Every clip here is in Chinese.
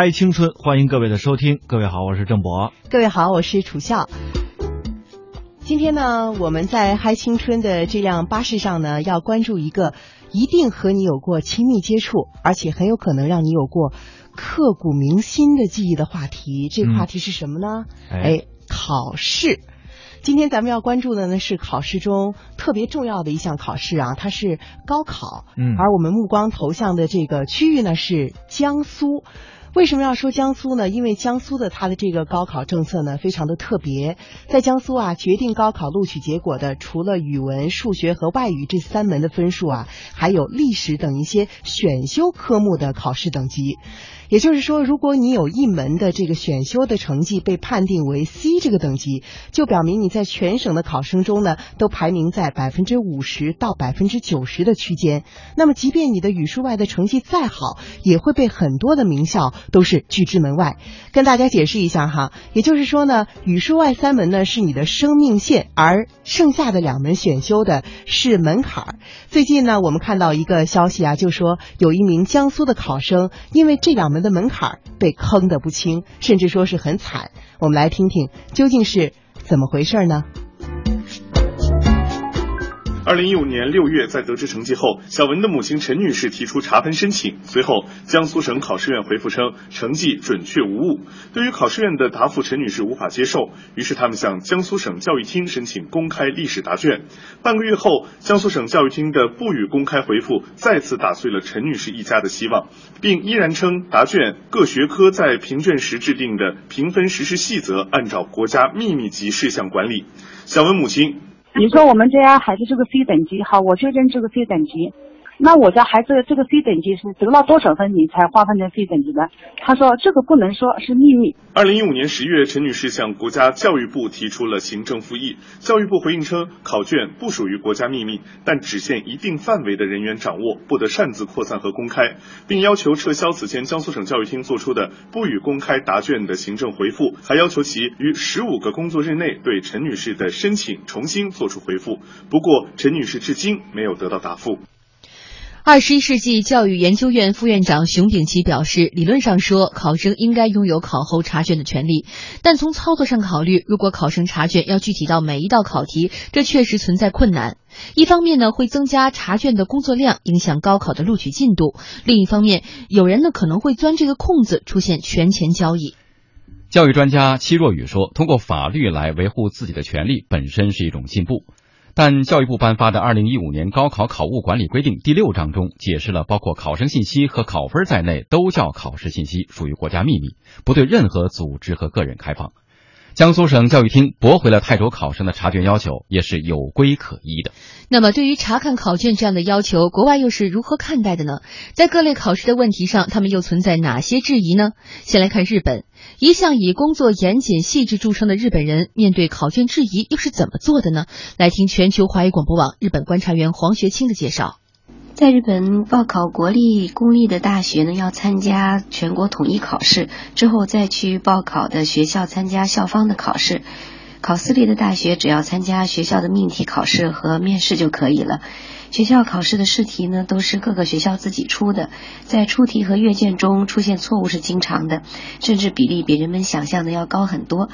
嗨青春，欢迎各位的收听。各位好，我是郑博。各位好，我是楚笑。今天呢，我们在嗨青春的这辆巴士上呢，要关注一个一定和你有过亲密接触，而且很有可能让你有过刻骨铭心的记忆的话题。这个话题是什么呢？哎，考试。今天咱们要关注的呢是考试中特别重要的一项考试啊，它是高考。嗯，而我们目光投向的这个区域呢是江苏。为什么要说江苏呢？因为江苏的它的这个高考政策呢非常的特别。在江苏啊，决定高考录取结果的除了语文、数学和外语这三门的分数啊，还有历史等一些选修科目的考试等级。也就是说，如果你有一门的这个选修的成绩被判定为 C 这个等级，就表明你在全省的考生中呢，都排名在百分之五十到百分之九十的区间。那么，即便你的语数外的成绩再好，也会被很多的名校都是拒之门外。跟大家解释一下哈，也就是说呢，语数外三门呢是你的生命线，而剩下的两门选修的是门槛儿。最近呢，我们看到一个消息啊，就说有一名江苏的考生因为这两门。们的门槛被坑得不轻，甚至说是很惨。我们来听听究竟是怎么回事呢？二零一五年六月，在得知成绩后，小文的母亲陈女士提出查分申请。随后，江苏省考试院回复称成绩准确无误。对于考试院的答复，陈女士无法接受，于是他们向江苏省教育厅申请公开历史答卷。半个月后，江苏省教育厅的不予公开回复再次打碎了陈女士一家的希望，并依然称答卷各学科在评卷时制定的评分实施细则按照国家秘密级事项管理。小文母亲。你说我们这家孩子是个 C 等级好，我就认这个 C 等级。那我家孩子这个 C 等级是得了多少分，你才划分成 C 等级的？他说这个不能说是秘密。二零一五年十月，陈女士向国家教育部提出了行政复议，教育部回应称考卷不属于国家秘密，但只限一定范围的人员掌握，不得擅自扩散和公开，并要求撤销此前江苏省教育厅作出的不予公开答卷的行政回复，还要求其于十五个工作日内对陈女士的申请重新作出回复。不过，陈女士至今没有得到答复。二十一世纪教育研究院副院长熊丙奇表示，理论上说，考生应该拥有考后查卷的权利，但从操作上考虑，如果考生查卷要具体到每一道考题，这确实存在困难。一方面呢，会增加查卷的工作量，影响高考的录取进度；另一方面，有人呢可能会钻这个空子，出现权钱交易。教育专家戚若雨说：“通过法律来维护自己的权利，本身是一种进步。”但教育部颁发的《二零一五年高考考务管理规定》第六章中解释了，包括考生信息和考分在内都叫考试信息，属于国家秘密，不对任何组织和个人开放。江苏省教育厅驳回了泰州考生的查卷要求，也是有规可依的。那么，对于查看考卷这样的要求，国外又是如何看待的呢？在各类考试的问题上，他们又存在哪些质疑呢？先来看日本，一向以工作严谨细致著称的日本人，面对考卷质疑又是怎么做的呢？来听全球华语广播网日本观察员黄学清的介绍。在日本报考国立公立的大学呢，要参加全国统一考试，之后再去报考的学校参加校方的考试。考私立的大学只要参加学校的命题考试和面试就可以了。学校考试的试题呢，都是各个学校自己出的，在出题和阅卷中出现错误是经常的，甚至比例比人们想象的要高很多。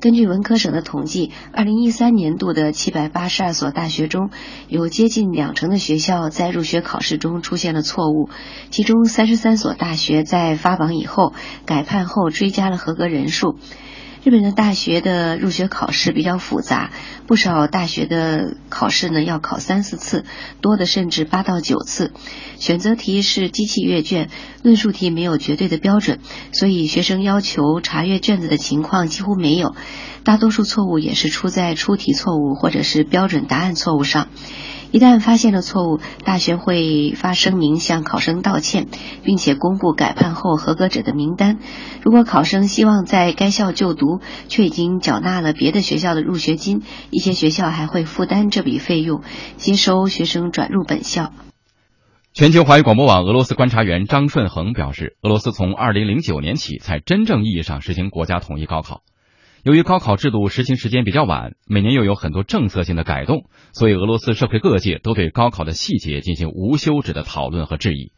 根据文科省的统计，二零一三年度的七百八十二所大学中，有接近两成的学校在入学考试中出现了错误，其中三十三所大学在发榜以后改判后追加了合格人数。日本的大学的入学考试比较复杂，不少大学的考试呢要考三四次，多的甚至八到九次。选择题是机器阅卷，论述题没有绝对的标准，所以学生要求查阅卷子的情况几乎没有。大多数错误也是出在出题错误或者是标准答案错误上。一旦发现了错误，大学会发声明向考生道歉，并且公布改判后合格者的名单。如果考生希望在该校就读，却已经缴纳了别的学校的入学金，一些学校还会负担这笔费用，接收学生转入本校。全球华语广播网俄罗斯观察员张顺恒表示，俄罗斯从二零零九年起才真正意义上实行国家统一高考。由于高考制度实行时间比较晚，每年又有很多政策性的改动，所以俄罗斯社会各界都对高考的细节进行无休止的讨论和质疑。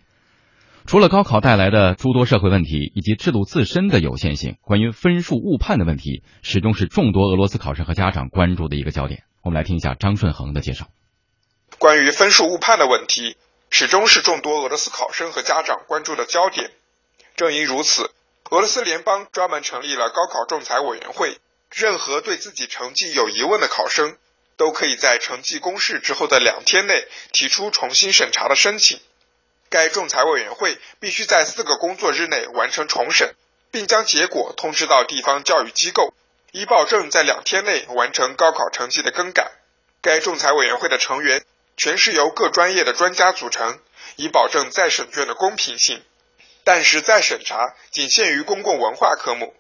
除了高考带来的诸多社会问题以及制度自身的有限性，关于分数误判的问题，始终是众多俄罗斯考生和家长关注的一个焦点。我们来听一下张顺恒的介绍。关于分数误判的问题，始终是众多俄罗斯考生和家长关注的焦点。正因如此，俄罗斯联邦专门成立了高考仲裁委员会，任何对自己成绩有疑问的考生，都可以在成绩公示之后的两天内提出重新审查的申请。该仲裁委员会必须在四个工作日内完成重审，并将结果通知到地方教育机构，以保证在两天内完成高考成绩的更改。该仲裁委员会的成员全是由各专业的专家组成，以保证再审卷的公平性。但是再审查仅限于公共文化科目。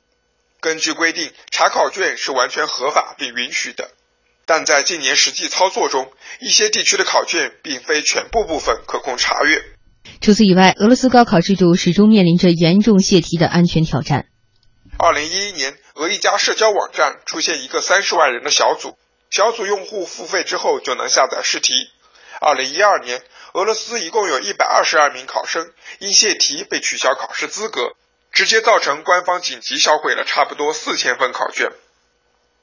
根据规定，查考卷是完全合法并允许的，但在近年实际操作中，一些地区的考卷并非全部部分可供查阅。除此以外，俄罗斯高考制度始终面临着严重泄题的安全挑战。二零一一年，俄一家社交网站出现一个三十万人的小组，小组用户付费之后就能下载试题。二零一二年，俄罗斯一共有一百二十二名考生因泄题被取消考试资格，直接造成官方紧急销毁了差不多四千份考卷。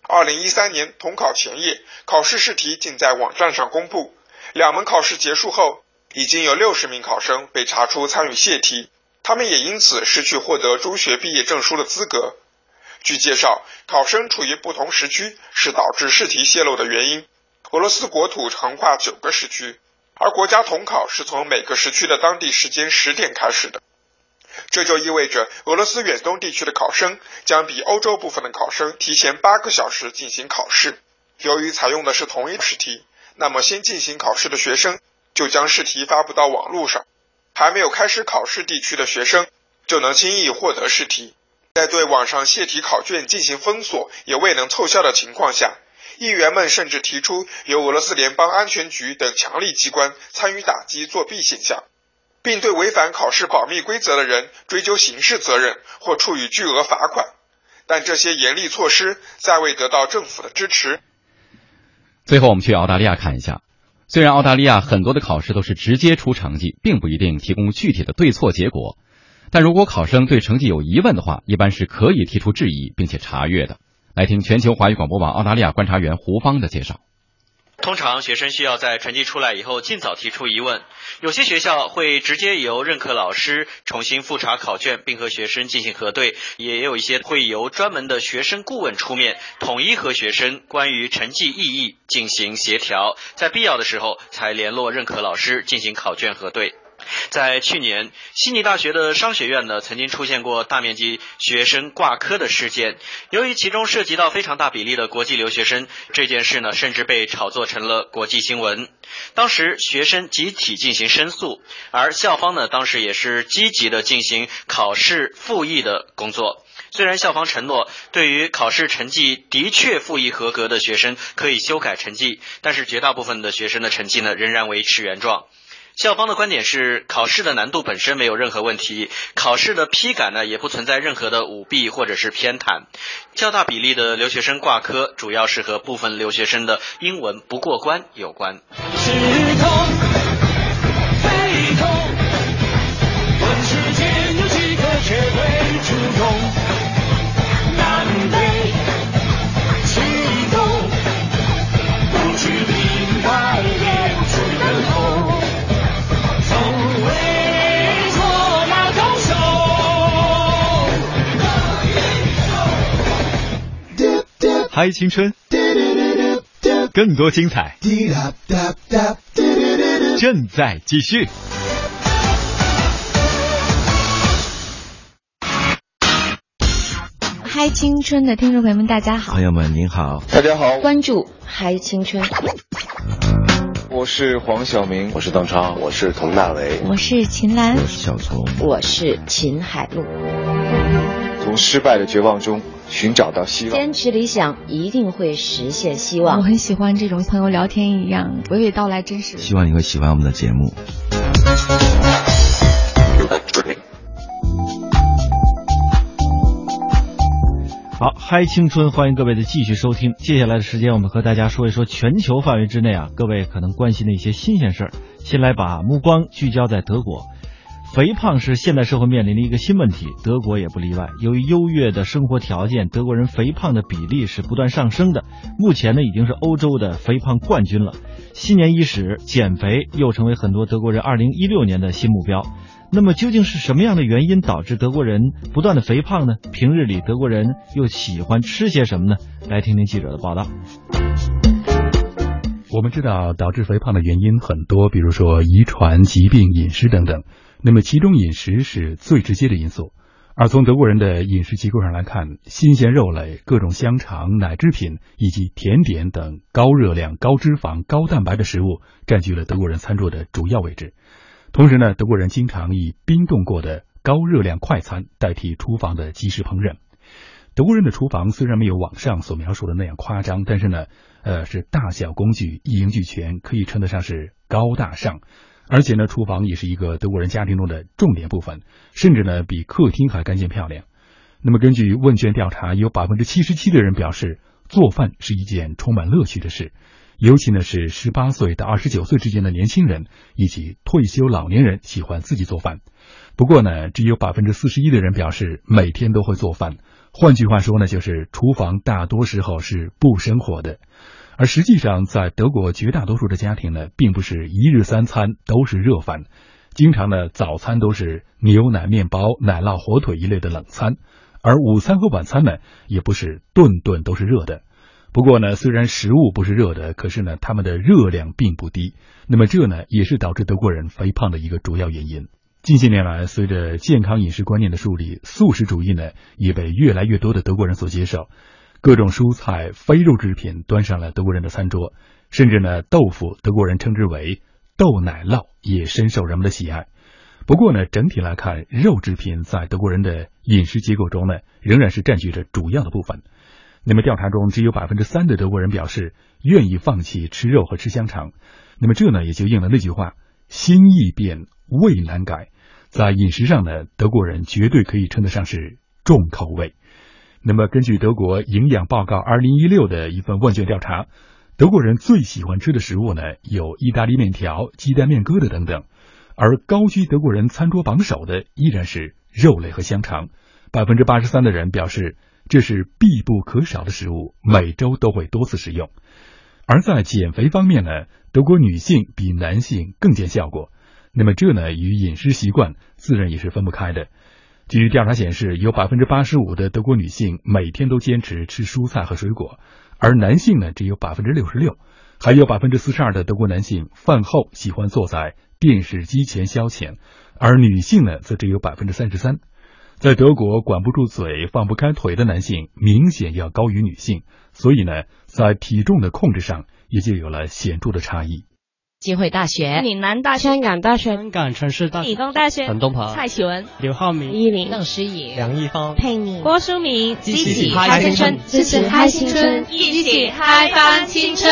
二零一三年统考前夜，考试试题仅在网站上公布，两门考试结束后。已经有六十名考生被查出参与泄题，他们也因此失去获得中学毕业证书的资格。据介绍，考生处于不同时区是导致试题泄露的原因。俄罗斯国土横跨九个时区，而国家统考是从每个时区的当地时间十点开始的。这就意味着俄罗斯远东地区的考生将比欧洲部分的考生提前八个小时进行考试。由于采用的是同一试题，那么先进行考试的学生。就将试题发布到网络上，还没有开始考试地区的学生就能轻易获得试题。在对网上泄题考卷进行封锁也未能凑效的情况下，议员们甚至提出由俄罗斯联邦安全局等强力机关参与打击作弊现象，并对违反考试保密规则的人追究刑事责任或处以巨额罚款。但这些严厉措施暂未得到政府的支持。最后，我们去澳大利亚看一下。虽然澳大利亚很多的考试都是直接出成绩，并不一定提供具体的对错结果，但如果考生对成绩有疑问的话，一般是可以提出质疑并且查阅的。来听全球华语广播网澳大利亚观察员胡芳的介绍。通常学生需要在成绩出来以后尽早提出疑问，有些学校会直接由任课老师重新复查考卷，并和学生进行核对；也有一些会由专门的学生顾问出面，统一和学生关于成绩异议进行协调，在必要的时候才联络任课老师进行考卷核对。在去年，悉尼大学的商学院呢，曾经出现过大面积学生挂科的事件。由于其中涉及到非常大比例的国际留学生，这件事呢，甚至被炒作成了国际新闻。当时学生集体进行申诉，而校方呢，当时也是积极的进行考试复议的工作。虽然校方承诺，对于考试成绩的确复议合格的学生可以修改成绩，但是绝大部分的学生的成绩呢，仍然维持原状。校方的观点是，考试的难度本身没有任何问题，考试的批改呢也不存在任何的舞弊或者是偏袒。较大比例的留学生挂科，主要是和部分留学生的英文不过关有关。嗨青春，更多精彩。正在继续。嗨青春的听众朋友们，大家好！朋友们您好，大家好！关注嗨青春，我是黄晓明，我是邓超，我是佟大为，我是秦岚，我是小聪，我是秦海璐。从失败的绝望中。寻找到希望，坚持理想，一定会实现希望。我很喜欢这种朋友聊天一样娓娓道来，真实。希望你会喜欢我们的节目。好，嗨青春，欢迎各位的继续收听。接下来的时间，我们和大家说一说全球范围之内啊，各位可能关心的一些新鲜事儿。先来把目光聚焦在德国。肥胖是现代社会面临的一个新问题，德国也不例外。由于优越的生活条件，德国人肥胖的比例是不断上升的。目前呢，已经是欧洲的肥胖冠军了。新年伊始，减肥又成为很多德国人2016年的新目标。那么，究竟是什么样的原因导致德国人不断的肥胖呢？平日里德国人又喜欢吃些什么呢？来听听记者的报道。我们知道，导致肥胖的原因很多，比如说遗传、疾病、饮食等等。那么，其中饮食是最直接的因素。而从德国人的饮食结构上来看，新鲜肉类、各种香肠、奶制品以及甜点等高热量、高脂肪、高蛋白的食物占据了德国人餐桌的主要位置。同时呢，德国人经常以冰冻过的高热量快餐代替厨房的即时烹饪。德国人的厨房虽然没有网上所描述的那样夸张，但是呢，呃，是大小工具一应俱全，可以称得上是高大上。而且呢，厨房也是一个德国人家庭中的重点部分，甚至呢比客厅还干净漂亮。那么根据问卷调查，有百分之七十七的人表示做饭是一件充满乐趣的事，尤其呢是十八岁到二十九岁之间的年轻人以及退休老年人喜欢自己做饭。不过呢，只有百分之四十一的人表示每天都会做饭。换句话说呢，就是厨房大多时候是不生火的，而实际上在德国绝大多数的家庭呢，并不是一日三餐都是热饭，经常呢早餐都是牛奶、面包、奶酪、火腿一类的冷餐，而午餐和晚餐呢也不是顿顿都是热的。不过呢，虽然食物不是热的，可是呢他们的热量并不低，那么这呢也是导致德国人肥胖的一个主要原因。近些年来，随着健康饮食观念的树立，素食主义呢也被越来越多的德国人所接受。各种蔬菜、非肉制品端上了德国人的餐桌，甚至呢，豆腐，德国人称之为豆奶酪，也深受人们的喜爱。不过呢，整体来看，肉制品在德国人的饮食结构中呢，仍然是占据着主要的部分。那么，调查中只有百分之三的德国人表示愿意放弃吃肉和吃香肠。那么，这呢也就应了那句话：心易变，胃难改。在饮食上呢，德国人绝对可以称得上是重口味。那么，根据德国营养报告二零一六的一份问卷调查，德国人最喜欢吃的食物呢有意大利面条、鸡蛋面疙瘩等等，而高居德国人餐桌榜首的依然是肉类和香肠。百分之八十三的人表示这是必不可少的食物，每周都会多次食用。而在减肥方面呢，德国女性比男性更见效果。那么这呢，与饮食习惯自然也是分不开的。据调查显示，有百分之八十五的德国女性每天都坚持吃蔬菜和水果，而男性呢只有百分之六十六。还有百分之四十二的德国男性饭后喜欢坐在电视机前消遣，而女性呢则只有百分之三十三。在德国，管不住嘴、放不开腿的男性明显要高于女性，所以呢，在体重的控制上也就有了显著的差异。金汇大学、岭南大学、香港大学、香港城市大学、理工大学、陈东鹏、蔡启文、刘浩明、依林、邓诗颖、梁一芳、佩妮、郭淑敏，激起嗨青春，支持嗨青春，一起嗨翻青春。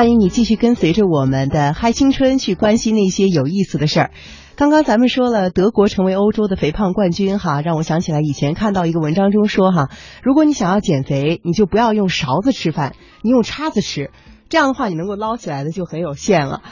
欢迎你继续跟随着我们的嗨青春去关心那些有意思的事儿。刚刚咱们说了，德国成为欧洲的肥胖冠军，哈，让我想起来以前看到一个文章中说，哈，如果你想要减肥，你就不要用勺子吃饭，你用叉子吃，这样的话你能够捞起来的就很有限了。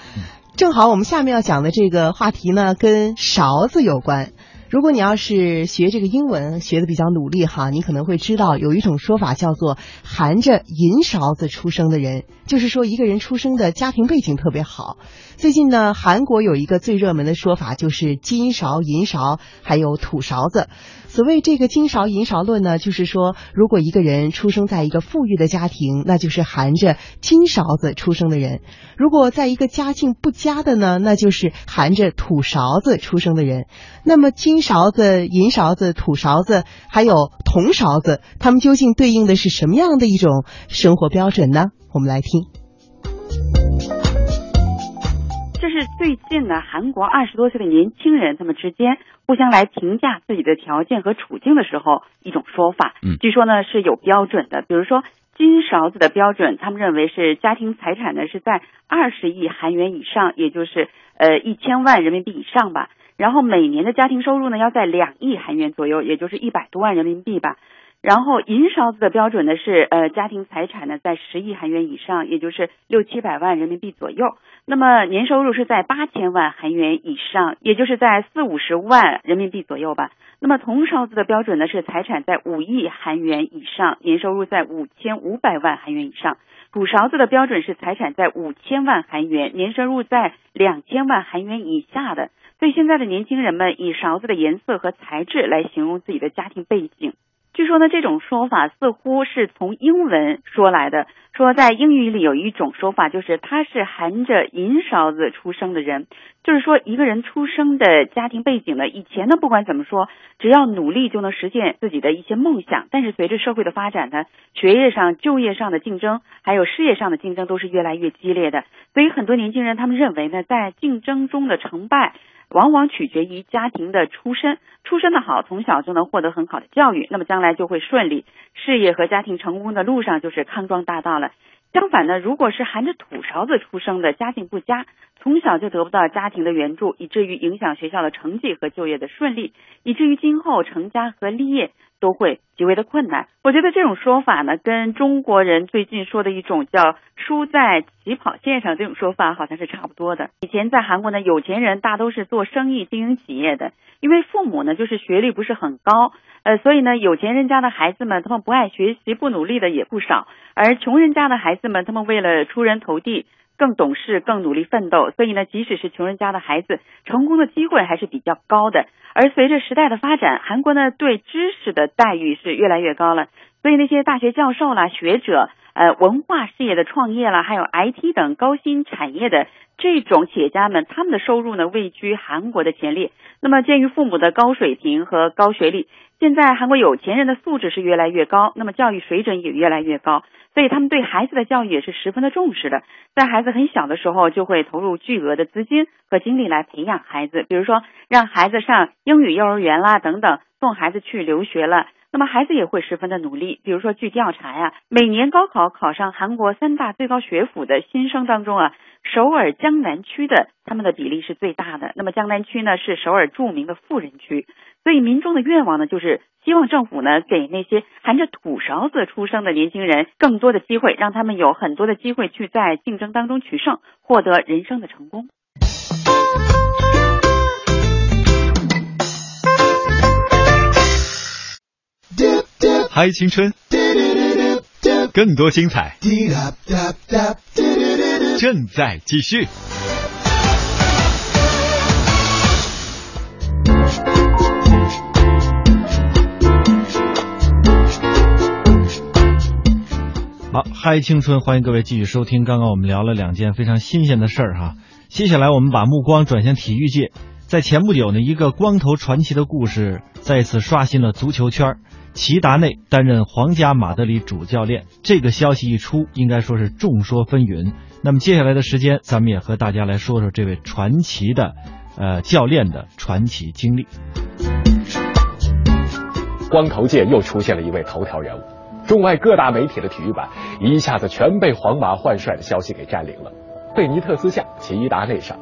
正好我们下面要讲的这个话题呢，跟勺子有关。如果你要是学这个英文学的比较努力哈，你可能会知道有一种说法叫做含着银勺子出生的人，就是说一个人出生的家庭背景特别好。最近呢，韩国有一个最热门的说法就是金勺、银勺，还有土勺子。所谓这个金勺银勺论呢，就是说如果一个人出生在一个富裕的家庭，那就是含着金勺子出生的人；如果在一个家境不佳的呢，那就是含着土勺子出生的人。那么金勺子、银勺子、土勺子还有铜勺子，他们究竟对应的是什么样的一种生活标准呢？我们来听。这是最近呢，韩国二十多岁的年轻人他们之间互相来评价自己的条件和处境的时候一种说法。嗯，据说呢是有标准的，比如说金勺子的标准，他们认为是家庭财产呢是在二十亿韩元以上，也就是呃一千万人民币以上吧。然后每年的家庭收入呢要在两亿韩元左右，也就是一百多万人民币吧。然后银勺子的标准呢是呃家庭财产呢在十亿韩元以上，也就是六七百万人民币左右。那么年收入是在八千万韩元以上，也就是在四五十万人民币左右吧。那么铜勺子的标准呢是财产在五亿韩元以上，年收入在五千五百万韩元以上。土勺子的标准是财产在五千万韩元，年收入在两千万韩元以下的。所以现在的年轻人们以勺子的颜色和材质来形容自己的家庭背景。据说呢，这种说法似乎是从英文说来的。说在英语里有一种说法，就是他是含着银勺子出生的人。就是说，一个人出生的家庭背景呢，以前呢不管怎么说，只要努力就能实现自己的一些梦想。但是随着社会的发展呢，学业上、就业上的竞争，还有事业上的竞争都是越来越激烈的。所以很多年轻人他们认为呢，在竞争中的成败。往往取决于家庭的出身，出身的好，从小就能获得很好的教育，那么将来就会顺利，事业和家庭成功的路上就是康庄大道了。相反呢，如果是含着土勺子出生的，家境不佳，从小就得不到家庭的援助，以至于影响学校的成绩和就业的顺利，以至于今后成家和立业。都会极为的困难。我觉得这种说法呢，跟中国人最近说的一种叫“输在起跑线上”这种说法好像是差不多的。以前在韩国呢，有钱人大都是做生意、经营企业的，因为父母呢就是学历不是很高，呃，所以呢有钱人家的孩子们他们不爱学习、不努力的也不少，而穷人家的孩子们他们为了出人头地。更懂事，更努力奋斗，所以呢，即使是穷人家的孩子，成功的机会还是比较高的。而随着时代的发展，韩国呢对知识的待遇是越来越高了，所以那些大学教授啦、学者、呃文化事业的创业啦，还有 IT 等高新产业的这种企业家们，他们的收入呢位居韩国的前列。那么，鉴于父母的高水平和高学历，现在韩国有钱人的素质是越来越高，那么教育水准也越来越高。所以他们对孩子的教育也是十分的重视的，在孩子很小的时候就会投入巨额的资金和精力来培养孩子，比如说让孩子上英语幼儿园啦等等，送孩子去留学了，那么孩子也会十分的努力。比如说据调查呀，每年高考考上韩国三大最高学府的新生当中啊，首尔江南区的他们的比例是最大的。那么江南区呢是首尔著名的富人区，所以民众的愿望呢就是。希望政府呢，给那些含着土勺子出生的年轻人更多的机会，让他们有很多的机会去在竞争当中取胜，获得人生的成功。嗨，青春，更多精彩正在继续。好，嗨青春，欢迎各位继续收听。刚刚我们聊了两件非常新鲜的事儿哈，接下来我们把目光转向体育界。在前不久呢，一个光头传奇的故事再次刷新了足球圈。齐达内担任皇家马德里主教练，这个消息一出，应该说是众说纷纭。那么接下来的时间，咱们也和大家来说说这位传奇的呃教练的传奇经历。光头界又出现了一位头条人物。中外各大媒体的体育版一下子全被皇马换帅的消息给占领了。贝尼特斯下，齐达内上。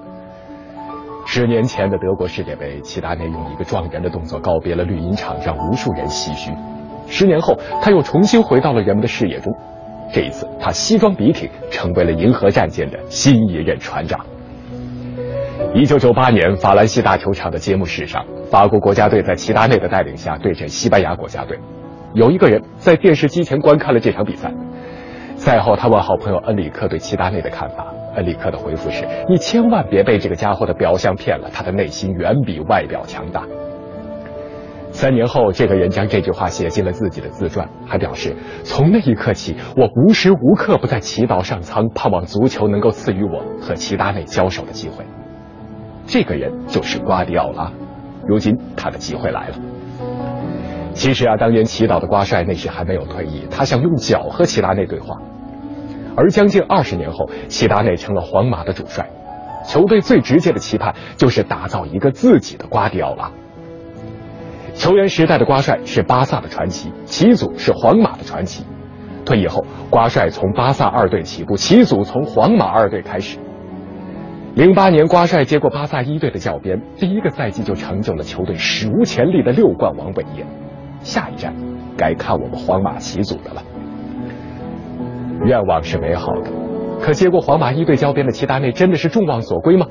十年前的德国世界杯，齐达内用一个撞人的动作告别了绿茵场，让无数人唏嘘。十年后，他又重新回到了人们的视野中。这一次，他西装笔挺，成为了银河战舰的新一任船长。一九九八年，法兰西大球场的揭幕式上，法国国家队在齐达内的带领下对阵西班牙国家队。有一个人在电视机前观看了这场比赛，赛后他问好朋友恩里克对齐达内的看法，恩里克的回复是：“你千万别被这个家伙的表象骗了，他的内心远比外表强大。”三年后，这个人将这句话写进了自己的自传，还表示：“从那一刻起，我无时无刻不在祈祷上苍，盼望足球能够赐予我和齐达内交手的机会。”这个人就是瓜迪奥拉，如今他的机会来了。其实啊，当年祈祷的瓜帅那时还没有退役，他想用脚和齐达内对话。而将近二十年后，齐达内成了皇马的主帅，球队最直接的期盼就是打造一个自己的瓜迪奥拉。球员时代的瓜帅是巴萨的传奇，齐祖是皇马的传奇。退役后，瓜帅从巴萨二队起步，齐祖从皇马二队开始。零八年瓜帅接过巴萨一队的教鞭，第一个赛季就成就了球队史无前例的六冠王伟业。下一站，该看我们皇马齐祖的了。愿望是美好的，可接过皇马一队教鞭的齐达内真的是众望所归吗？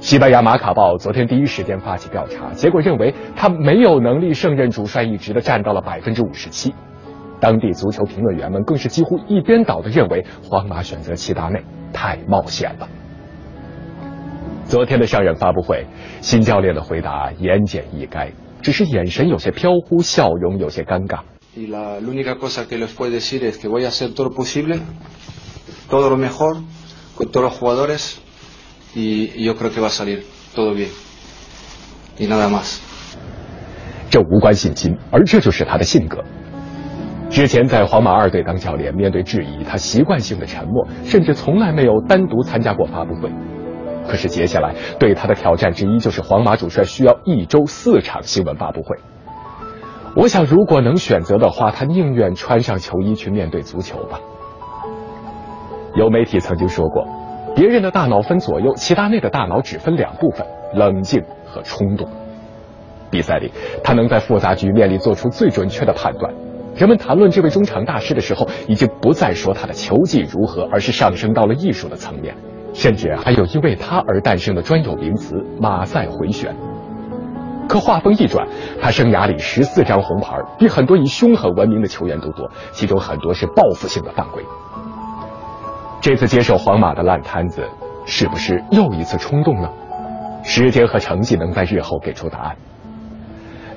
西班牙马卡报昨天第一时间发起调查，结果认为他没有能力胜任主帅一职的占到了百分之五十七。当地足球评论员们更是几乎一边倒的认为，皇马选择齐达内太冒险了。昨天的上任发布会，新教练的回答言简意赅，只是眼神有些飘忽，笑容有些尴尬。Y la única cosa que les puedo decir es que voy a hacer todo lo posible, todo lo mejor con todos los jugadores y yo creo que va a salir todo bien y nada más。这无关信心，而这就是他的性格。之前在皇马二队当教练，面对质疑，他习惯性的沉默，甚至从来没有单独参加过发布会。可是接下来对他的挑战之一，就是皇马主帅需要一周四场新闻发布会。我想，如果能选择的话，他宁愿穿上球衣去面对足球吧。有媒体曾经说过，别人的大脑分左右，齐达内的大脑只分两部分：冷静和冲动。比赛里，他能在复杂局面里做出最准确的判断。人们谈论这位中场大师的时候，已经不再说他的球技如何，而是上升到了艺术的层面，甚至还有因为他而诞生的专有名词“马赛回旋”。可话锋一转，他生涯里十四张红牌，比很多以凶狠闻名的球员都多，其中很多是报复性的犯规。这次接手皇马的烂摊子，是不是又一次冲动呢？时间和成绩能在日后给出答案。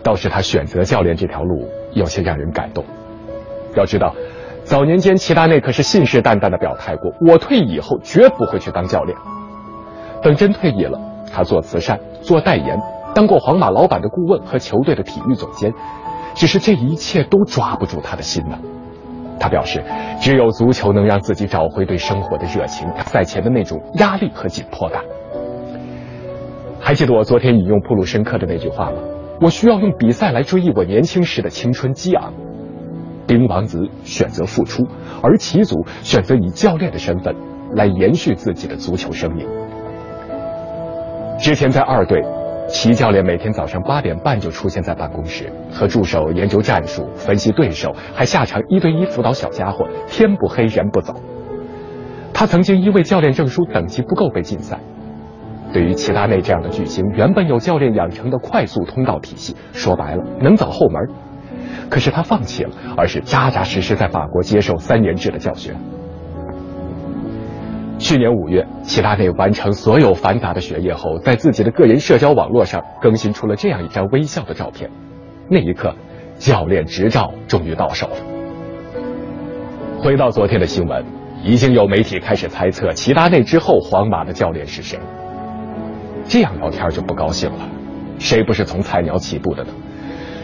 倒是他选择教练这条路，有些让人感动。要知道，早年间齐达内可是信誓旦旦的表态过：“我退役以后绝不会去当教练。”等真退役了，他做慈善，做代言。当过皇马老板的顾问和球队的体育总监，只是这一切都抓不住他的心呢。他表示，只有足球能让自己找回对生活的热情，赛前的那种压力和紧迫感。还记得我昨天引用普鲁申克的那句话吗？我需要用比赛来追忆我年轻时的青春激昂。冰王子选择复出，而齐祖选择以教练的身份来延续自己的足球生命。之前在二队。齐教练每天早上八点半就出现在办公室，和助手研究战术、分析对手，还下场一对一辅导小家伙，天不黑人不走。他曾经因为教练证书等级不够被禁赛。对于齐达内这样的巨星，原本有教练养成的快速通道体系，说白了能走后门。可是他放弃了，而是扎扎实实在法国接受三年制的教学。去年五月，齐达内完成所有繁杂的学业后，在自己的个人社交网络上更新出了这样一张微笑的照片。那一刻，教练执照终于到手了。回到昨天的新闻，已经有媒体开始猜测齐达内之后皇马的教练是谁。这样聊天就不高兴了，谁不是从菜鸟起步的呢？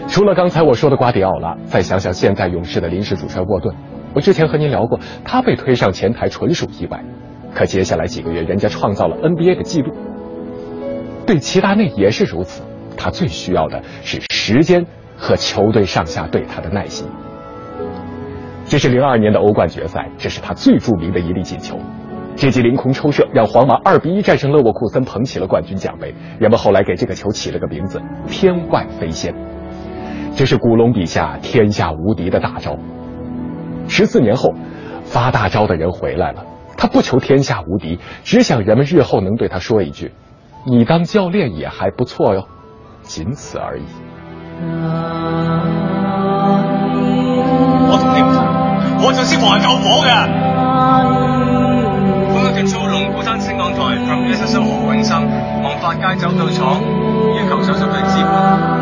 除了刚才我说的瓜迪奥拉，再想想现在勇士的临时主帅沃顿，我之前和您聊过，他被推上前台纯属意外。可接下来几个月，人家创造了 NBA 的记录。对齐达内也是如此，他最需要的是时间和球队上下对他的耐心。这是零二年的欧冠决赛，这是他最著名的一粒进球。这记凌空抽射让皇马二比一战胜勒沃库森，捧起了冠军奖杯。人们后来给这个球起了个名字“天外飞仙”。这是古龙笔下天下无敌的大招。十四年后，发大招的人回来了。他不求天下无敌，只想人们日后能对他说一句：“你当教练也还不错哟。”仅此而已。我同你唔同，我就識防救火嘅。歡迎做龍鼓山升降台，from 一室何永生，望發街走到廠，要求手術嘅支援。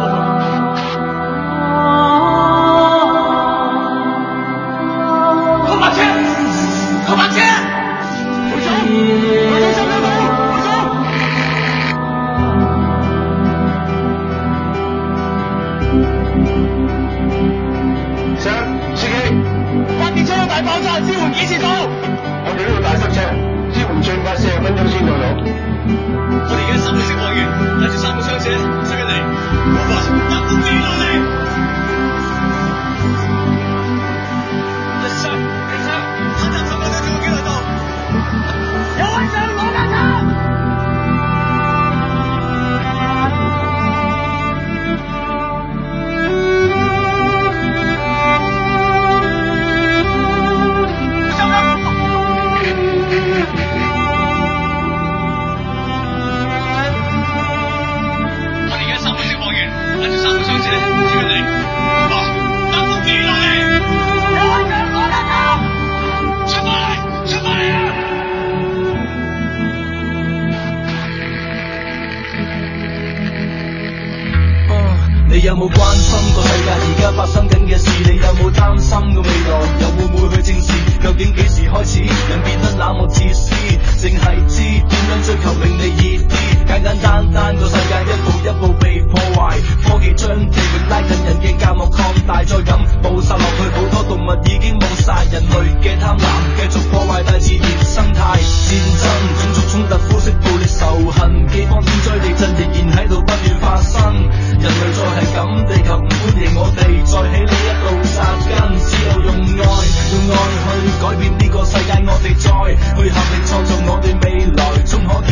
衝突、膚色、暴力、仇恨，幾荒天災地震，仍然喺度不斷發生。人類再係咁，地球唔歡迎我哋再喺呢一路杀根。只有用愛，用愛去改變呢個世界，我哋再去合力創造，我哋未來终可見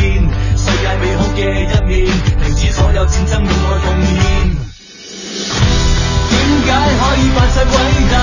世界美好嘅一面，停止所有戰爭，用愛奉献。點解可以發生偉大？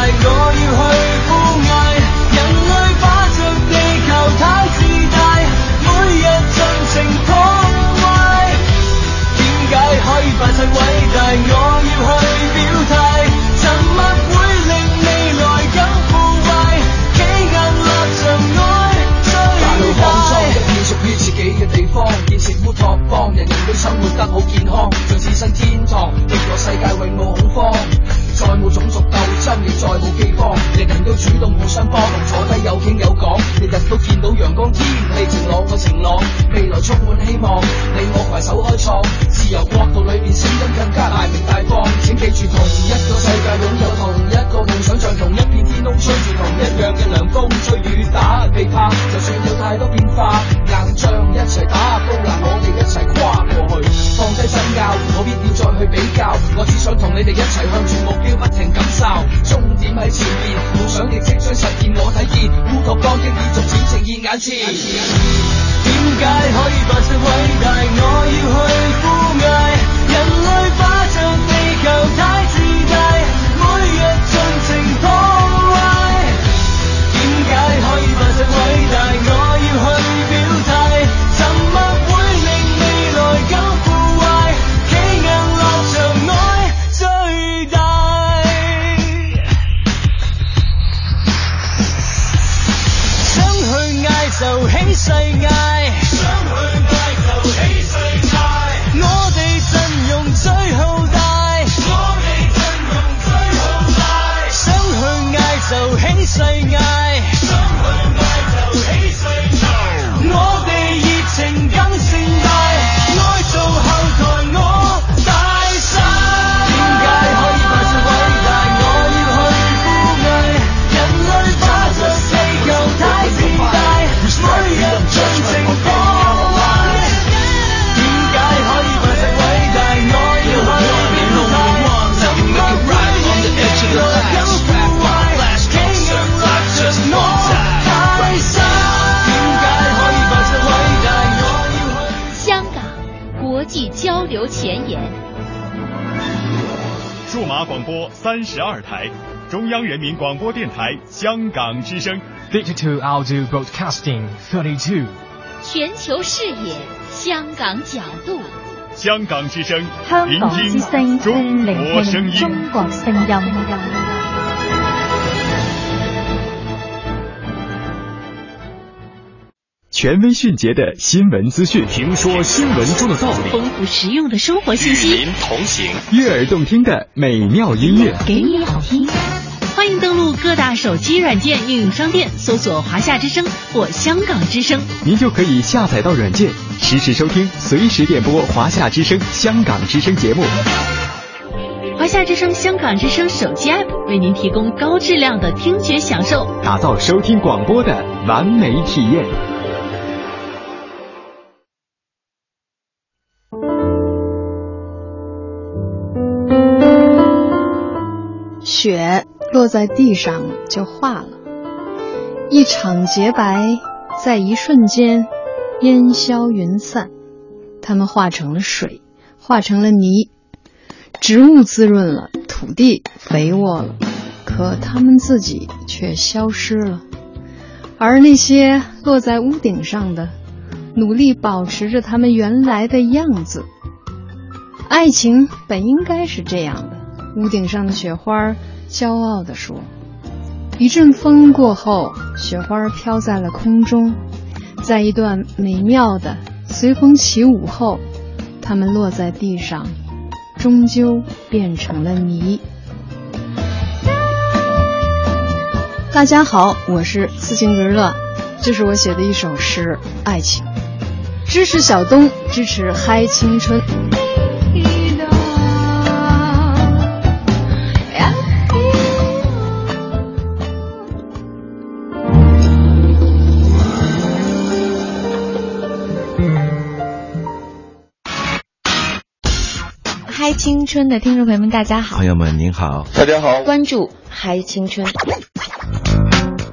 央人民广播电台香港之声。Digital Audio Broadcasting Thirty Two。全球视野，香港角度。香港之声，香港之声，中国声音。中国声音。权威迅捷的新闻资讯，听说新闻中的道理，丰富实用的生活信息，与您同行，悦耳动听的美妙音乐，给你好聽。歡迎登录各大手机软件应用商店，搜索“华夏之声”或“香港之声”，您就可以下载到软件，实时收听，随时点播“华夏之声”、“香港之声节目。华夏之声、香港之声手机 App 为您提供高质量的听觉享受，打造收听广播的完美體驗。雪落在地上就化了，一场洁白在一瞬间烟消云散，它们化成了水，化成了泥，植物滋润了，土地肥沃了，可它们自己却消失了。而那些落在屋顶上的，努力保持着它们原来的样子。爱情本应该是这样的。屋顶上的雪花骄傲地说：“一阵风过后，雪花飘在了空中，在一段美妙的随风起舞后，它们落在地上，终究变成了泥。”大家好，我是刺青人樂，這是我写的一首诗《爱情》，支持小东，支持嗨青春。青春的听众朋友们，大家好！朋友们您好，大家好！关注嗨青春。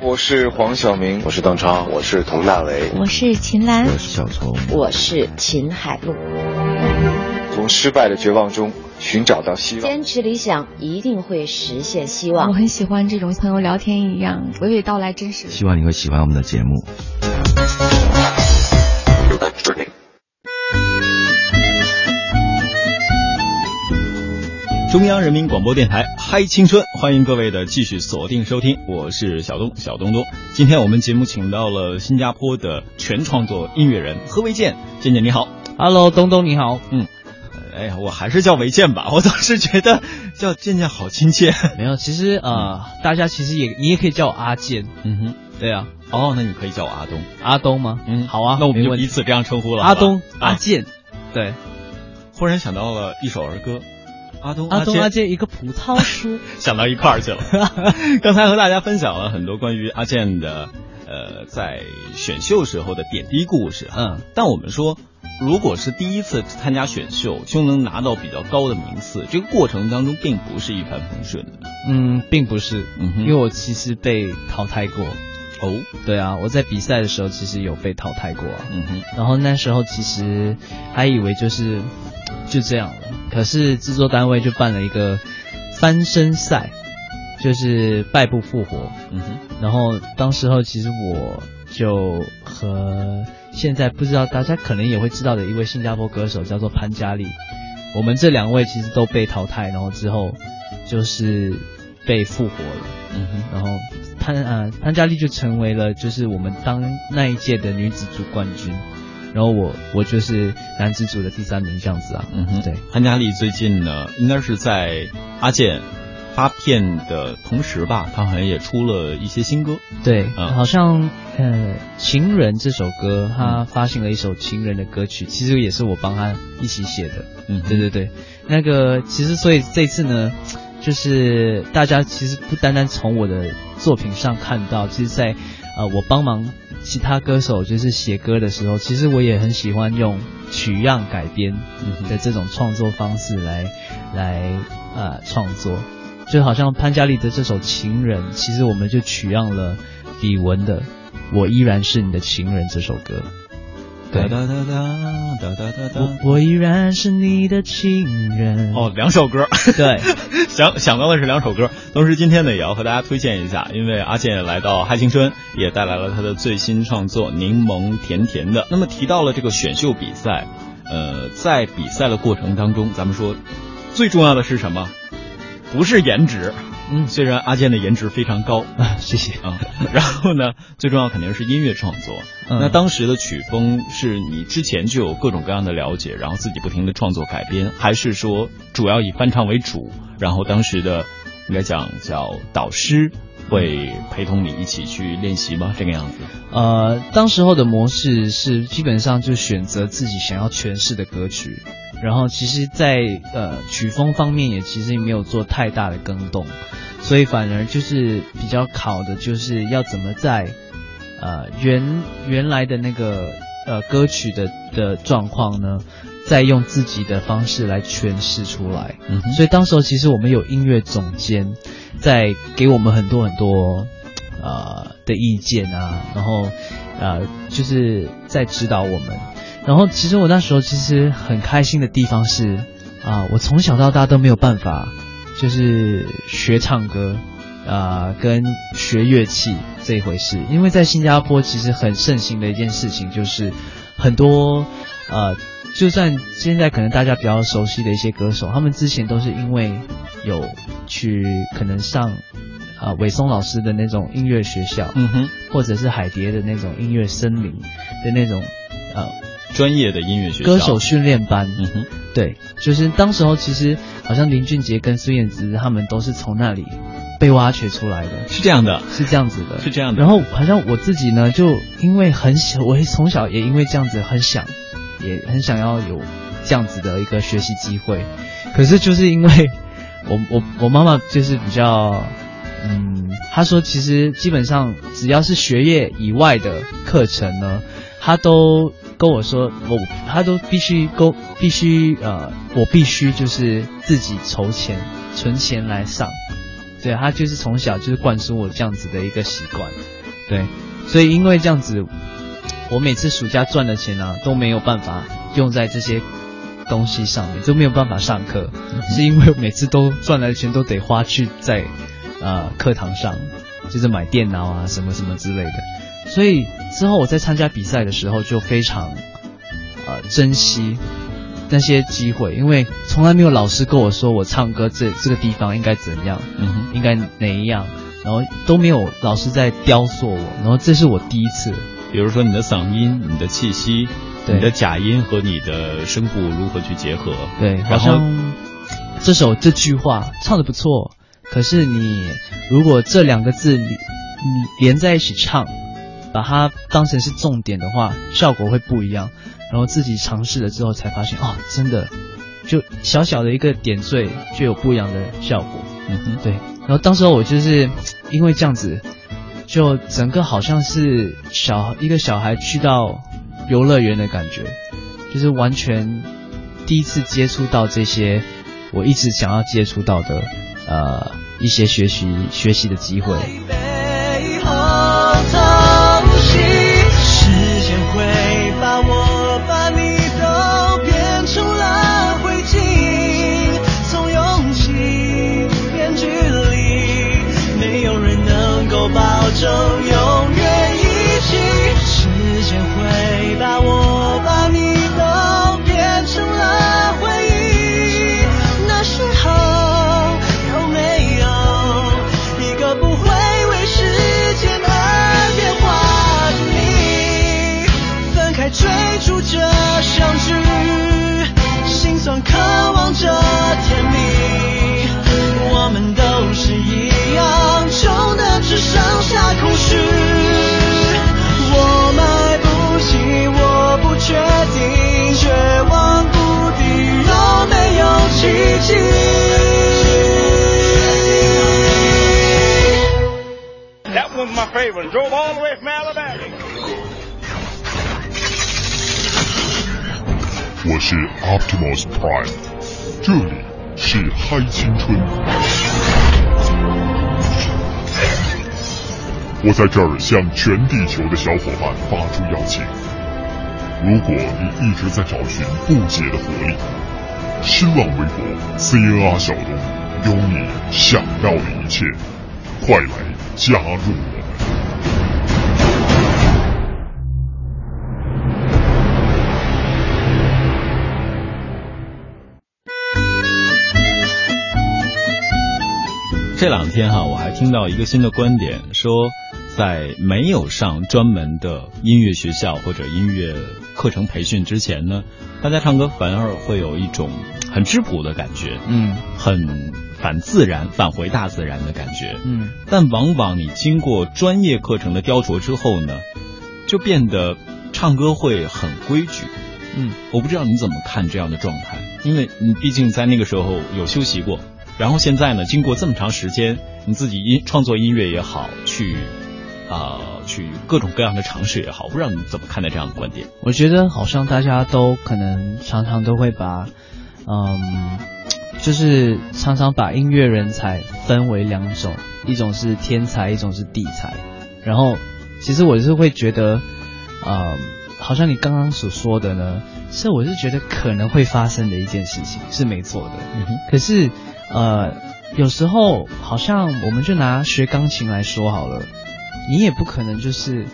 我是黄晓明，我是邓超，我是佟大为，我是秦岚，我是小聰，我是秦海璐。从失败的绝望中寻找到希望，坚持理想一定会实现希望。我很喜欢这种朋友聊天一样娓娓道来真實。希望你会喜欢我们的节目。中央人民广播电台嗨青春，欢迎各位的继续锁定收听，我是小东小东东。今天我们节目请到了新加坡的全创作音乐人何维健，健健你好，Hello，东东你好，嗯，哎呀，我还是叫维健吧，我总是觉得叫健健好亲切。没有，其实呃，大家其实也你也可以叫我阿健。嗯哼，对啊。哦，那你可以叫我阿东。阿东吗？嗯，好啊，那我们就彼此这样称呼了。阿东，阿健。对。忽然想到了一首儿歌，阿东阿东阿健一个葡萄叔，想到一块儿去了。刚才和大家分享了很多关于阿健的呃在选秀时候的点滴故事。嗯，但我们说。如果是第一次参加选秀就能拿到比较高的名次，这个过程当中并不是一帆风顺的。嗯，并不是，嗯，因为我其实被淘汰过。哦，对啊，我在比赛的时候其实有被淘汰过。嗯哼，然后那时候其实还以为就是就这样了，可是制作单位就办了一个翻身赛，就是败不复活。嗯哼，然后当时候其实我就和。现在不知道大家可能也会知道的一位新加坡歌手叫做潘嘉丽，我们这两位其实都被淘汰，然后之后就是被复活了，嗯哼，然后潘啊潘嘉丽就成为了就是我们当那一届的女子组冠军，然后我我就是男子组的第三名这样子啊，嗯哼，对，潘佳丽最近呢应该是在阿健。发片的同时吧，他好像也出了一些新歌。对，嗯，好像呃《情人》这首歌，他发行了一首情人的歌曲，其实也是我帮他一起写的。嗯，对对对，那个其实所以这次呢，就是大家其实不单单从我的作品上看到，其实在呃我帮忙其他歌手就是写歌的时候，其实我也很喜欢用取样改编的这种创作方式来来呃创作。就好像潘嘉丽的这首《情人》，其实我们就取样了李玟的《我依然是你的情人》这首歌。哒哒哒哒哒哒哒我依然是你的情人。哦两首歌。对。想想到的是两首歌同时今天呢也要和大家推荐一下因为阿健来到嗨青春也带来了他的最新创作柠檬甜甜的。那么提到了这个选秀比赛呃在比赛的过程当中咱们说最重要的是什么？不是颜值。嗯，虽然阿健的颜值非常高啊，谢谢啊。然后呢，最重要肯定是音乐创作。嗯、那当时的曲风是你之前就有各种各样的了解，然后自己不停的创作改编，还是说主要以翻唱为主？然后当时的应该讲叫导师会陪同你一起去练习吗？这个样子？呃，当时候的模式是基本上就选择自己想要诠释的歌曲。然后其实，在呃曲风方面也其实没有做太大的更动，所以反而就是比较考的就是要怎么在呃原原来的那个呃歌曲的的状况呢，再用自己的方式来诠释出来。嗯，所以当时候其实我们有音乐总监在给我们很多很多呃的意见啊，然后呃就是在指导我们。然后，其实我那时候其实很开心的地方是，啊，我从小到大都没有办法，就是学唱歌，啊，跟学乐器这一回事。因为在新加坡其实很盛行的一件事情就是，很多，呃，就算现在可能大家比较熟悉的一些歌手，他们之前都是因为有去可能上，啊，伟松老师的那种音乐学校，嗯哼，或者是海蝶的那种音乐森林的那种，呃。专业的音乐学歌手训练班，嗯哼，对，就是当时候其实好像林俊杰跟孙燕姿他们都是从那里被挖掘出来的，是这样的，是这样子的，是这样的。然后好像我自己呢，就因为很小，我从小也因为这样子很想，也很想要有这样子的一个学习机会，可是就是因为我我我妈妈就是比较，嗯，她说其实基本上只要是学业以外的课程呢，她都。跟我说，我他都必须够，必须呃，我必须就是自己筹钱存钱来上，对他就是从小就是灌输我这样子的一个习惯，对，所以因为这样子，我每次暑假赚的钱呢都没有办法用在这些东西上面，都没有办法上课，是因为每次都赚来的钱都得花去在呃课堂上，就是买电脑啊什么什么之类的。所以之后我在参加比赛的时候就非常，呃珍惜那些机会，因为从来没有老师跟我说我唱歌这这个地方应该怎样，嗯哼，应该哪一样，然后都没有老师在雕塑我，然后这是我第一次。比如说你的嗓音、你的气息，对你的假音和你的声部如何去结合？对，好然后像这首这句话唱的不错，可是你如果这两个字你你连在一起唱，把它当成是重点的话，效果会不一样。然后自己尝试了之后才发现，哦，真的就小小的一个点缀就有不一样的效果。嗯哼，对。然后当时候我就是因为这样子，就整个好像是小一个小孩去到游乐园的感觉，就是完全第一次接触到这些我一直想要接触到的呃一些学习学习的机会。是 Optimus Prime，这里是嗨青春。我在这儿向全地球的小伙伴发出邀请：如果你一直在找寻不解的活力，新浪微博 CNR 小东有你想要的一切，快来加入。这两天哈，我还听到一个新的观点，说在没有上专门的音乐学校或者音乐课程培训之前呢，大家唱歌反而会有一种很质朴的感觉，嗯，很反自然、返回大自然的感觉，嗯。但往往你经过专业课程的雕琢之后呢，就变得唱歌会很规矩。嗯，我不知道你怎么看这样的状态，因为你毕竟在那个时候有休息过。然后现在呢，经过这么长时间，你自己音创作音乐也好，去啊、去各种各样的尝试也好，不知道你怎么看待这样的观点？我觉得好像大家都可能常常都会把，嗯，就是常常把音乐人才分为两种，一种是天才，一种是地才。然后，其实我是会觉得，嗯，好像你刚刚所说的呢，是我是觉得可能会发生的一件事情，是没错的。可是，呃，有时候好像我们就拿学钢琴来说好了，你也不可能就是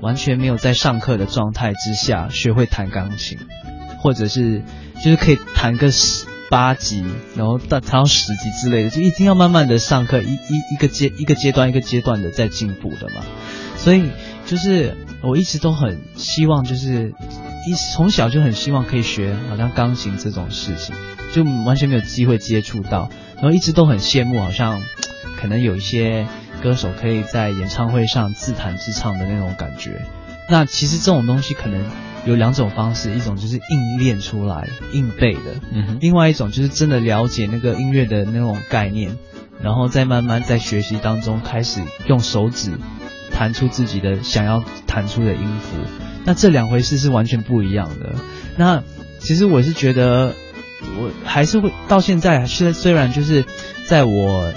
完全没有在上课的状态之下学会弹钢琴，或者是就是可以弹个十八级，然后到弹到十级之类的，就一定要慢慢的上课，一一一个阶一个阶段一个阶段的在进步的嘛。所以就是我一直都很希望，就是一从小就很希望可以学好像钢琴这种事情，就完全没有机会接触到，然后一直都很羡慕，好像 可能有一些歌手可以在演唱会上自弹自唱的那种感觉。那其实这种东西可能有两种方式，一种就是硬练出来、硬背的，嗯哼，另外一种就是真的了解那个音乐的那种概念，然后再慢慢在学习当中开始用手指弹出自己的想要弹出的音符。那这两回事是完全不一样的。那其实我是觉得，我还是会到现在，虽虽然就是在我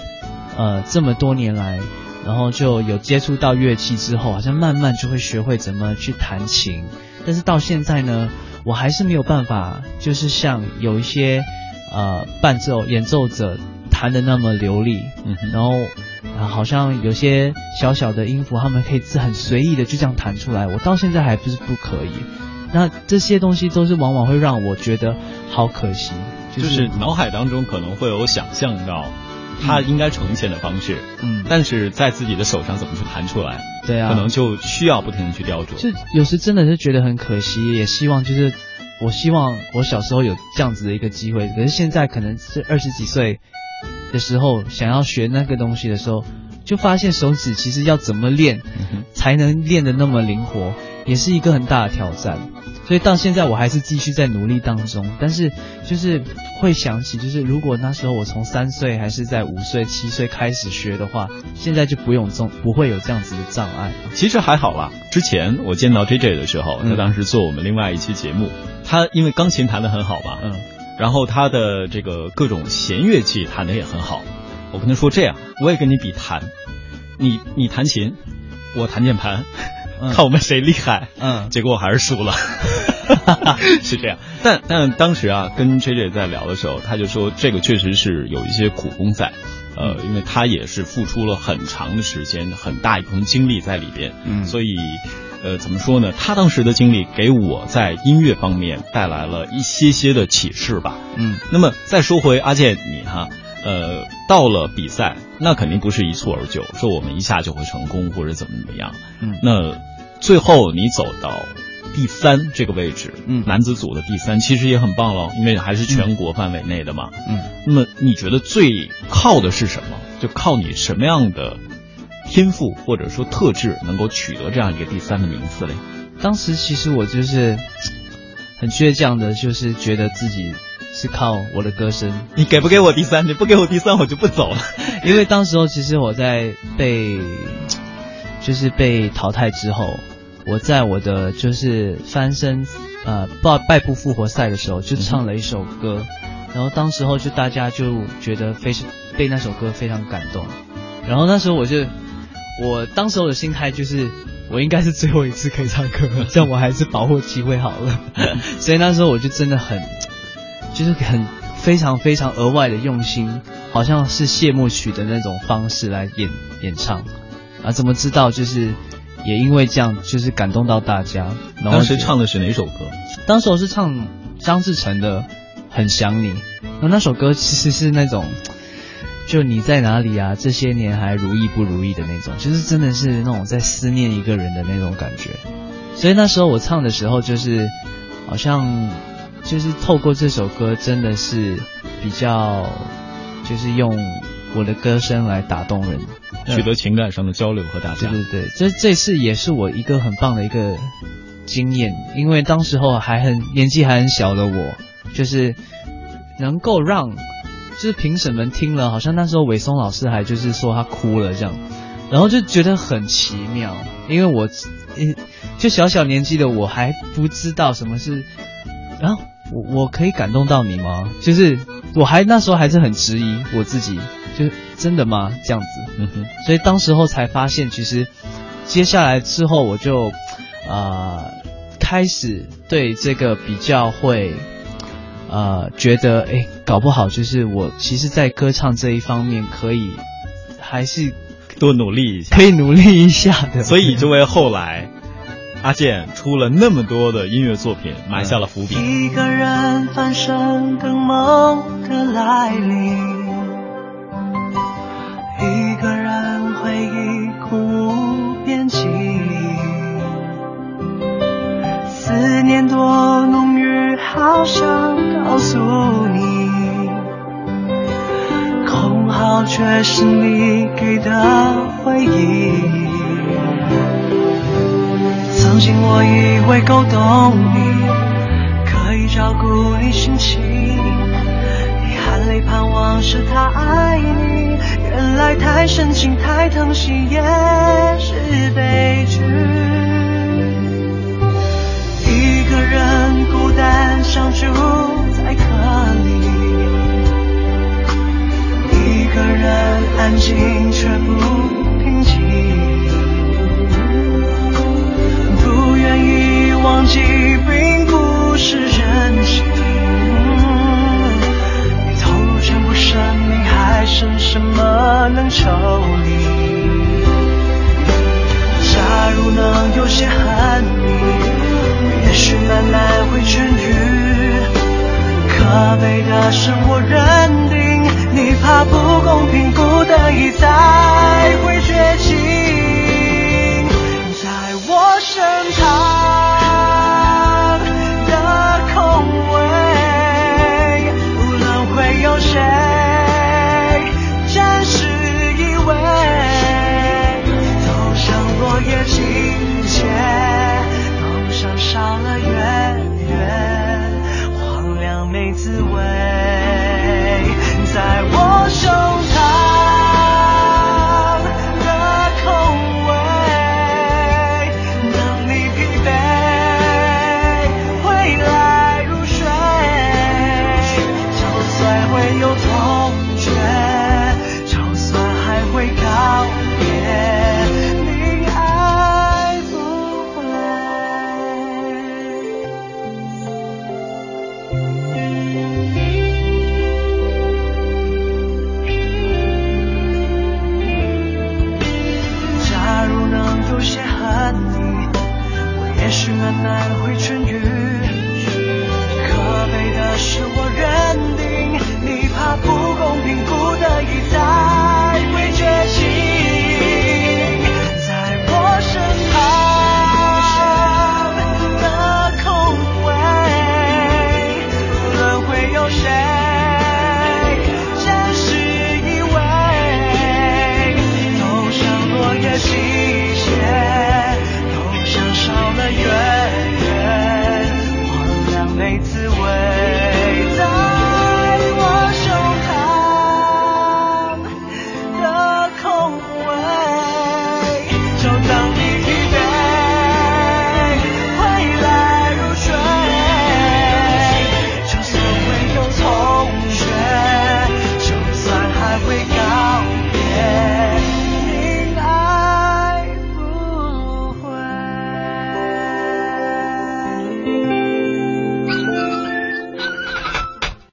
呃这么多年来，然后就有接触到乐器之后，好像慢慢就会学会怎么去弹琴。但是到现在呢，我还是没有办法，就是像有一些呃伴奏演奏者弹的那么流利，嗯然后。啊，好像有些小小的音符，他们可以很随意的就这样弹出来，我到现在还不是不可以。那这些东西都是往往会让我觉得好可惜，就是脑海当中可能会有想象到他应该呈现的方式，嗯，但是在自己的手上怎么去弹出来，对啊，可能就需要不停的去雕琢。就有时真的是觉得很可惜，也希望就是我希望我小时候有这样子的一个机会，可是现在可能是二十几岁的时候想要学那个东西的时候，就发现手指其实要怎么练、才能练得那么灵活，也是一个很大的挑战。所以到现在我还是继续在努力当中，但是就是会想起，就是如果那时候我从三岁还是在五岁、七岁开始学的话，现在就不用这不会有这样子的障碍。其实还好啦，之前我见到 J J 的时候，嗯他当时做我们另外一期节目，他因为钢琴弹得很好嘛，嗯，然后他的这个各种弦乐器弹得也很好，我跟他说这样，我也跟你比弹，你你弹琴，我弹键盘。嗯看我们谁厉害，嗯，结果我还是输了，是这样。但但当时啊，跟 J J 在聊的时候，他就说这个确实是有一些苦功在，呃，因为他也是付出了很长的时间，很大一部分精力在里边，嗯，所以呃，怎么说呢？他当时的经历给我在音乐方面带来了一些些的启示吧，嗯。那么再说回阿健你哈。呃，到了比赛，那肯定不是一蹴而就，说我们一下就会成功或者怎么怎么样。嗯，那最后你走到第三这个位置，嗯，男子组的第三，其实也很棒喽，因为还是全国范围内的嘛。嗯，那么你觉得最靠的是什么？就靠你什么样的天赋或者说特质能够取得这样一个第三的名次嘞？当时其实我就是很倔强的，就是觉得自己。是靠我的歌声，你给不给我第三？你不给我第三，我就不走了。因为当时候其实我在被 就是被淘汰之后，我在我的就是翻身呃败败部复活赛的时候，就唱了一首歌，嗯、然后当时候就大家就觉得非常被那首歌非常感动，然后那时候我就我当时候的心态就是。我应该是最后一次可以唱歌，这样我还是把握机会好了。所以那时候我就真的很。就是很非常非常额外的用心，好像是谢幕曲的那种方式来演演唱，啊，怎么知道就是也因为这样，就是感动到大家。然后当时唱的是哪首歌？当时我是唱张志成的《很想你》，然后那首歌其实是那种，就你在哪里啊？这些年还如意不如意的那种，就是真的是那种在思念一个人的那种感觉。所以那时候我唱的时候，就是好像。就是透过这首歌，真的是比较，就是用我的歌声来打动人，取得情感上的交流和大家。对对对，这这次也是我一个很棒的一个经验，因为当时候还很年纪还很小的我，就是能够让就是评审们听了，好像那时候伟松老师还就是说他哭了这样，然后就觉得很奇妙，因为我 就小小年纪的我还不知道什么是，然后。我我可以感动到你吗？就是我还那时候还是很质疑我自己，就真的吗？这样子，嗯哼，所以当时候才发现，其实接下来之后我就啊、呃、开始对这个比较会呃觉得，哎，搞不好就是我其实，在歌唱这一方面可以还是多努力一下，可以努力一下的，所以就为后来。阿健出了那么多的音乐作品，埋下了伏笔。一个人翻身更梦的来临，一个人回忆苦无边际，思念多浓郁，好想告诉你，空号却是你给的回忆。曾经我以为够懂你，可以照顾你心情，你含泪盼望是他爱你，原来太深情太疼惜也是悲剧。一个人孤单相处在壳里，一个人安静却不忘记并不是任性，你投入全部生命，还剩什么能抽离？假如能有些恨你，也许慢慢会痊愈。可悲的是，我认定你怕不公平，不得已才会绝情，在我身旁。少了远远，荒凉没滋味，在我。